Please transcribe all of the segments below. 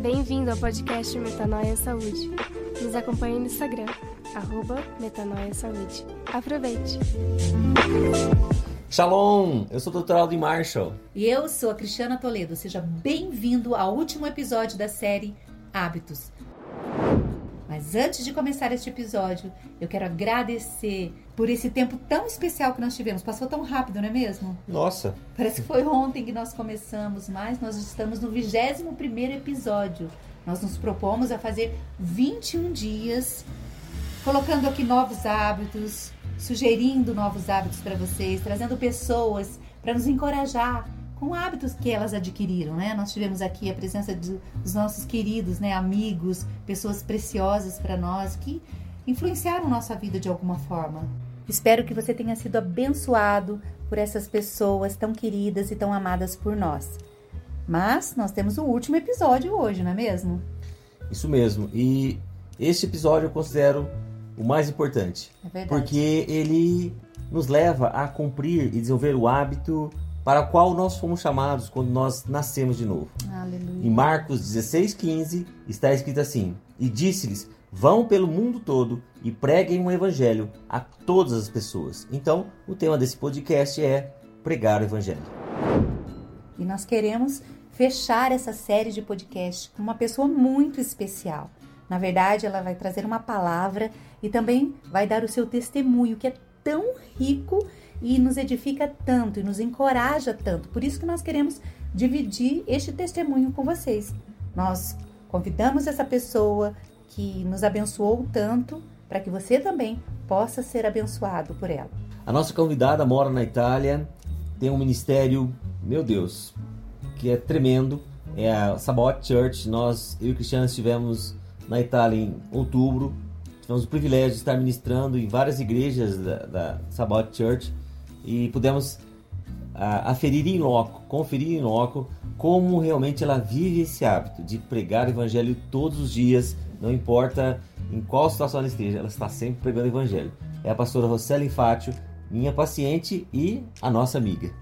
Bem-vindo ao podcast Metanoia Saúde. Nos acompanhe no Instagram, arroba Metanoia Saúde. Aproveite! Shalom! Eu sou o Dr. Aldo Marshall. E eu sou a Cristiana Toledo. Seja bem-vindo ao último episódio da série Hábitos. Mas antes de começar este episódio, eu quero agradecer por esse tempo tão especial que nós tivemos. Passou tão rápido, não é mesmo? Nossa! Parece que foi ontem que nós começamos, mas nós estamos no 21 episódio. Nós nos propomos a fazer 21 dias, colocando aqui novos hábitos, sugerindo novos hábitos para vocês, trazendo pessoas para nos encorajar com hábitos que elas adquiriram, né? Nós tivemos aqui a presença dos nossos queridos, né, amigos, pessoas preciosas para nós que influenciaram nossa vida de alguma forma. Espero que você tenha sido abençoado por essas pessoas tão queridas e tão amadas por nós. Mas nós temos o último episódio hoje, não é mesmo? Isso mesmo. E este episódio eu considero o mais importante. É verdade. Porque ele nos leva a cumprir e desenvolver o hábito para o qual nós fomos chamados quando nós nascemos de novo. Aleluia. Em Marcos 16,15 está escrito assim: E disse-lhes: Vão pelo mundo todo e preguem o evangelho a todas as pessoas. Então, o tema desse podcast é pregar o evangelho. E nós queremos fechar essa série de podcast com uma pessoa muito especial. Na verdade, ela vai trazer uma palavra e também vai dar o seu testemunho, que é tão rico e nos edifica tanto e nos encoraja tanto. Por isso que nós queremos dividir este testemunho com vocês. Nós convidamos essa pessoa que nos abençoou tanto para que você também possa ser abençoado por ela. A nossa convidada mora na Itália, tem um ministério, meu Deus, que é tremendo. É a Sabot Church. Nós, eu e Cristiano, estivemos na Itália em outubro. Tivemos o privilégio de estar ministrando em várias igrejas da, da Sabot Church e pudemos a, aferir em loco, conferir em loco como realmente ela vive esse hábito de pregar o evangelho todos os dias, não importa em qual situação ela esteja, ela está sempre pregando o evangelho. É a pastora Roseli Fátio, minha paciente e a nossa amiga.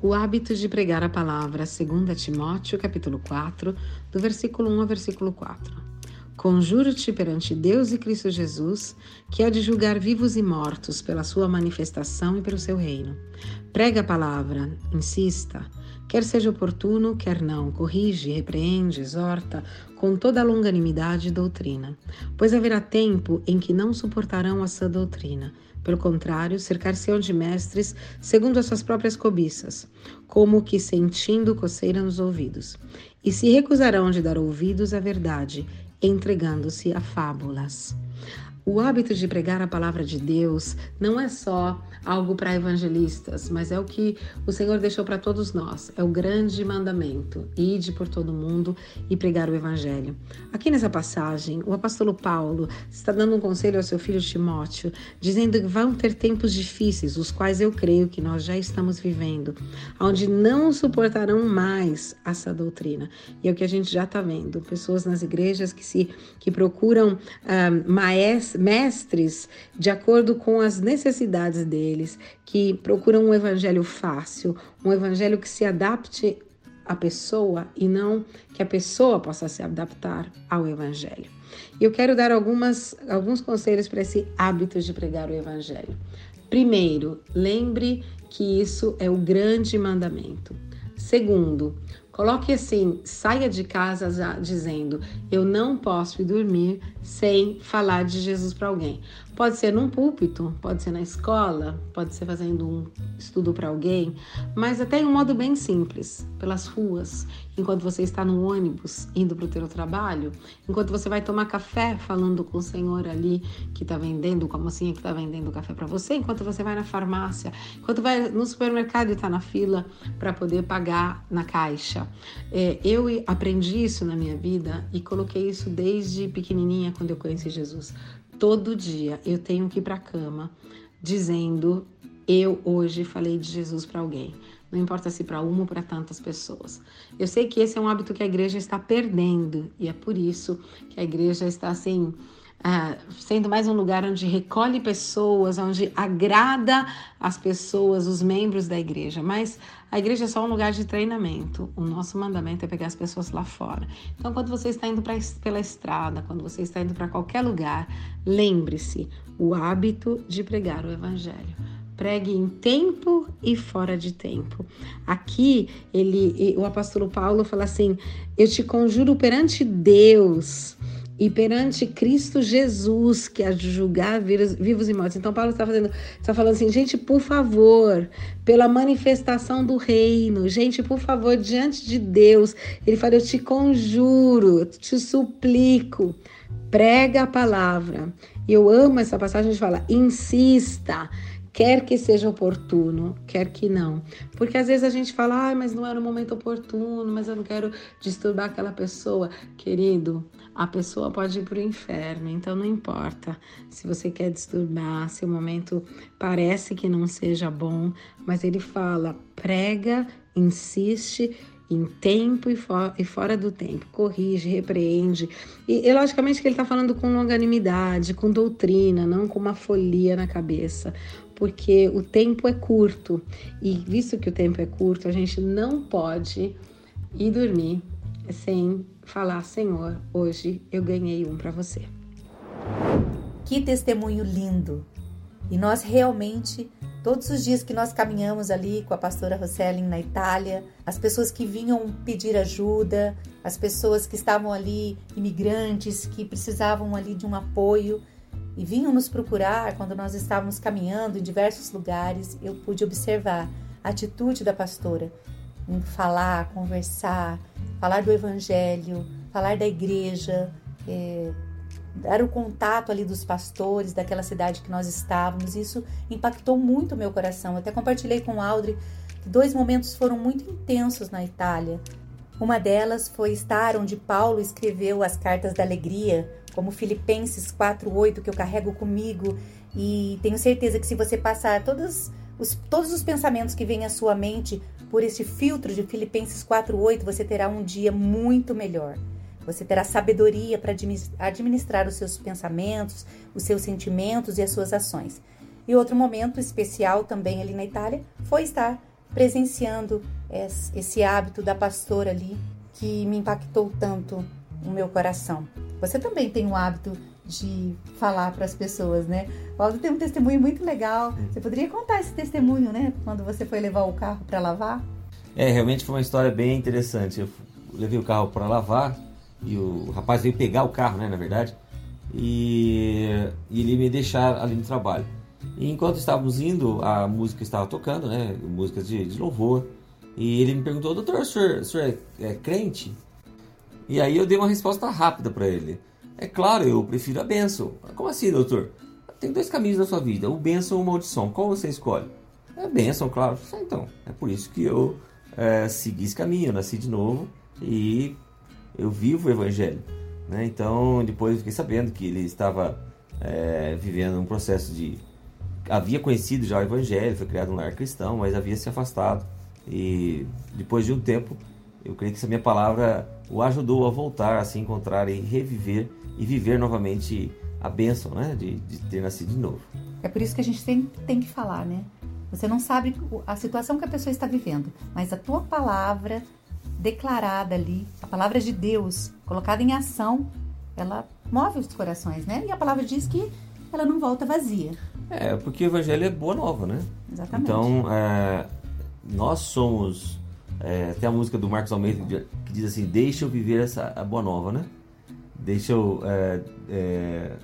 O hábito de pregar a palavra, 2 Timóteo, capítulo 4, do versículo 1 ao versículo 4. Conjuro-te perante Deus e Cristo Jesus, que há de julgar vivos e mortos pela sua manifestação e pelo seu reino. Prega a palavra, insista, quer seja oportuno, quer não, corrige, repreende, exorta, com toda a longanimidade e doutrina. Pois haverá tempo em que não suportarão a sã doutrina. Pelo contrário, cercar-se-ão de mestres segundo as suas próprias cobiças, como que sentindo coceira nos ouvidos. E se recusarão de dar ouvidos à verdade, entregando-se a fábulas. O hábito de pregar a palavra de Deus não é só algo para evangelistas, mas é o que o Senhor deixou para todos nós. É o grande mandamento: ide por todo mundo e pregar o evangelho. Aqui nessa passagem, o apóstolo Paulo está dando um conselho ao seu filho Timóteo, dizendo que vão ter tempos difíceis, os quais eu creio que nós já estamos vivendo, onde não suportarão mais essa doutrina. E é o que a gente já está vendo: pessoas nas igrejas que se que procuram uh, maestros mestres de acordo com as necessidades deles, que procuram um evangelho fácil, um evangelho que se adapte à pessoa e não que a pessoa possa se adaptar ao evangelho. Eu quero dar algumas, alguns conselhos para esse hábito de pregar o evangelho. Primeiro, lembre que isso é o grande mandamento. Segundo, Coloque assim, saia de casa já dizendo: Eu não posso ir dormir sem falar de Jesus para alguém. Pode ser num púlpito, pode ser na escola, pode ser fazendo um estudo para alguém, mas até em um modo bem simples, pelas ruas, enquanto você está no ônibus indo para o seu trabalho, enquanto você vai tomar café falando com o senhor ali que está vendendo, com a mocinha que está vendendo café para você, enquanto você vai na farmácia, enquanto vai no supermercado e está na fila para poder pagar na caixa. É, eu aprendi isso na minha vida e coloquei isso desde pequenininha quando eu conheci Jesus todo dia eu tenho que ir para a cama dizendo eu hoje falei de Jesus para alguém. Não importa se para uma ou para tantas pessoas. Eu sei que esse é um hábito que a igreja está perdendo e é por isso que a igreja está assim ah, sendo mais um lugar onde recolhe pessoas, onde agrada as pessoas, os membros da igreja. Mas a igreja é só um lugar de treinamento. O nosso mandamento é pegar as pessoas lá fora. Então, quando você está indo pra, pela estrada, quando você está indo para qualquer lugar, lembre-se o hábito de pregar o evangelho pregue em tempo e fora de tempo. Aqui ele, o apóstolo Paulo fala assim: Eu te conjuro perante Deus e perante Cristo Jesus, que de julgar vivos e mortos. Então, Paulo está fazendo, está falando assim, gente, por favor, pela manifestação do reino, gente, por favor, diante de Deus, ele fala, eu te conjuro, te suplico, prega a palavra. E eu amo essa passagem, a gente fala, insista, quer que seja oportuno, quer que não. Porque às vezes a gente fala, ah, mas não era o momento oportuno, mas eu não quero disturbar aquela pessoa. Querido, a pessoa pode ir para o inferno, então não importa se você quer disturbar, se o momento parece que não seja bom, mas ele fala, prega, insiste em tempo e, for, e, fora do tempo, corrige, repreende. E, e logicamente que ele está falando com longanimidade, com doutrina, não com uma folia na cabeça porque o tempo é curto e visto que o tempo é curto, a gente não pode ir dormir sem falar, Senhor, hoje eu ganhei um para você. Que testemunho lindo! E nós realmente, todos os dias que nós caminhamos ali com a pastora Roselin na Itália, as pessoas que vinham pedir ajuda, as pessoas que estavam ali, imigrantes, que precisavam ali de um apoio, e vinham nos procurar quando nós estávamos caminhando em diversos lugares, eu pude observar a atitude da pastora em falar, conversar, falar do evangelho, falar da igreja, é, dar o contato ali dos pastores daquela cidade que nós estávamos. Isso impactou muito o meu coração. Eu até compartilhei com o Audrey que dois momentos foram muito intensos na Itália. Uma delas foi estar onde Paulo escreveu as cartas da alegria como Filipenses 4:8 que eu carrego comigo e tenho certeza que se você passar todos os, todos os pensamentos que vêm à sua mente por esse filtro de Filipenses 4:8, você terá um dia muito melhor. Você terá sabedoria para administrar os seus pensamentos, os seus sentimentos e as suas ações. E outro momento especial também ali na Itália foi estar presenciando esse hábito da pastora ali que me impactou tanto no meu coração. Você também tem o hábito de falar para as pessoas, né? Paulo tem um testemunho muito legal. Você poderia contar esse testemunho, né? Quando você foi levar o carro para lavar? É, realmente foi uma história bem interessante. Eu levei o carro para lavar e o rapaz veio pegar o carro, né? Na verdade, e, e ele me deixar ali no trabalho. E enquanto estávamos indo, a música estava tocando, né? Músicas de, de louvor. E ele me perguntou, doutor, o senhor, o senhor é, é crente? E aí eu dei uma resposta rápida para ele. É claro, eu prefiro a bênção. Como assim, doutor? Tem dois caminhos na sua vida, o bênção ou maldição. Qual você escolhe? É bênção, claro. Então, é por isso que eu é, segui esse caminho, eu nasci de novo e eu vivo o evangelho. Né? Então, depois eu fiquei sabendo que ele estava é, vivendo um processo de... Havia conhecido já o evangelho, foi criado um lar cristão, mas havia se afastado. E depois de um tempo, eu creio que essa minha palavra o ajudou a voltar a se encontrar e reviver e viver novamente a bênção né, de, de ter nascido de novo. É por isso que a gente tem, tem que falar, né? Você não sabe a situação que a pessoa está vivendo, mas a tua palavra declarada ali, a palavra de Deus colocada em ação, ela move os corações, né? E a palavra diz que ela não volta vazia. É, porque o evangelho é boa nova, né? Exatamente. Então, é, nós somos é, tem a música do Marcos Almeida que diz assim: Deixa eu viver essa a boa nova, né? Deixa eu, é, é,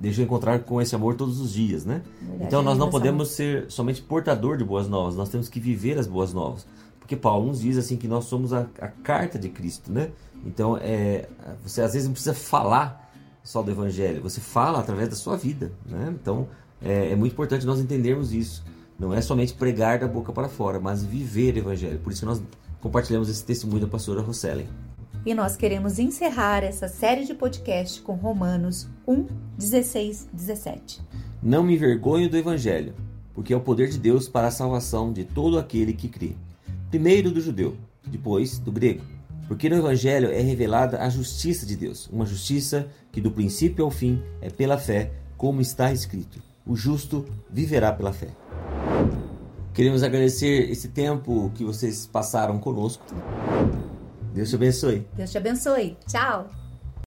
deixa eu encontrar com esse amor todos os dias, né? Verdade, então nós não podemos ser somente portador de boas novas, nós temos que viver as boas novas. Porque Paulo nos diz assim que nós somos a, a carta de Cristo, né? Então é, você às vezes não precisa falar só do Evangelho, você fala através da sua vida, né? Então é, é muito importante nós entendermos isso. Não é somente pregar da boca para fora, mas viver o evangelho. Por isso nós compartilhamos esse testemunho da pastora Rossellen. E nós queremos encerrar essa série de podcast com Romanos 1, 16, 17. Não me envergonho do evangelho, porque é o poder de Deus para a salvação de todo aquele que crê. Primeiro do judeu, depois do grego. Porque no Evangelho é revelada a justiça de Deus, uma justiça que do princípio ao fim é pela fé, como está escrito: o justo viverá pela fé. Queremos agradecer esse tempo que vocês passaram conosco. Deus te abençoe. Deus te abençoe. Tchau.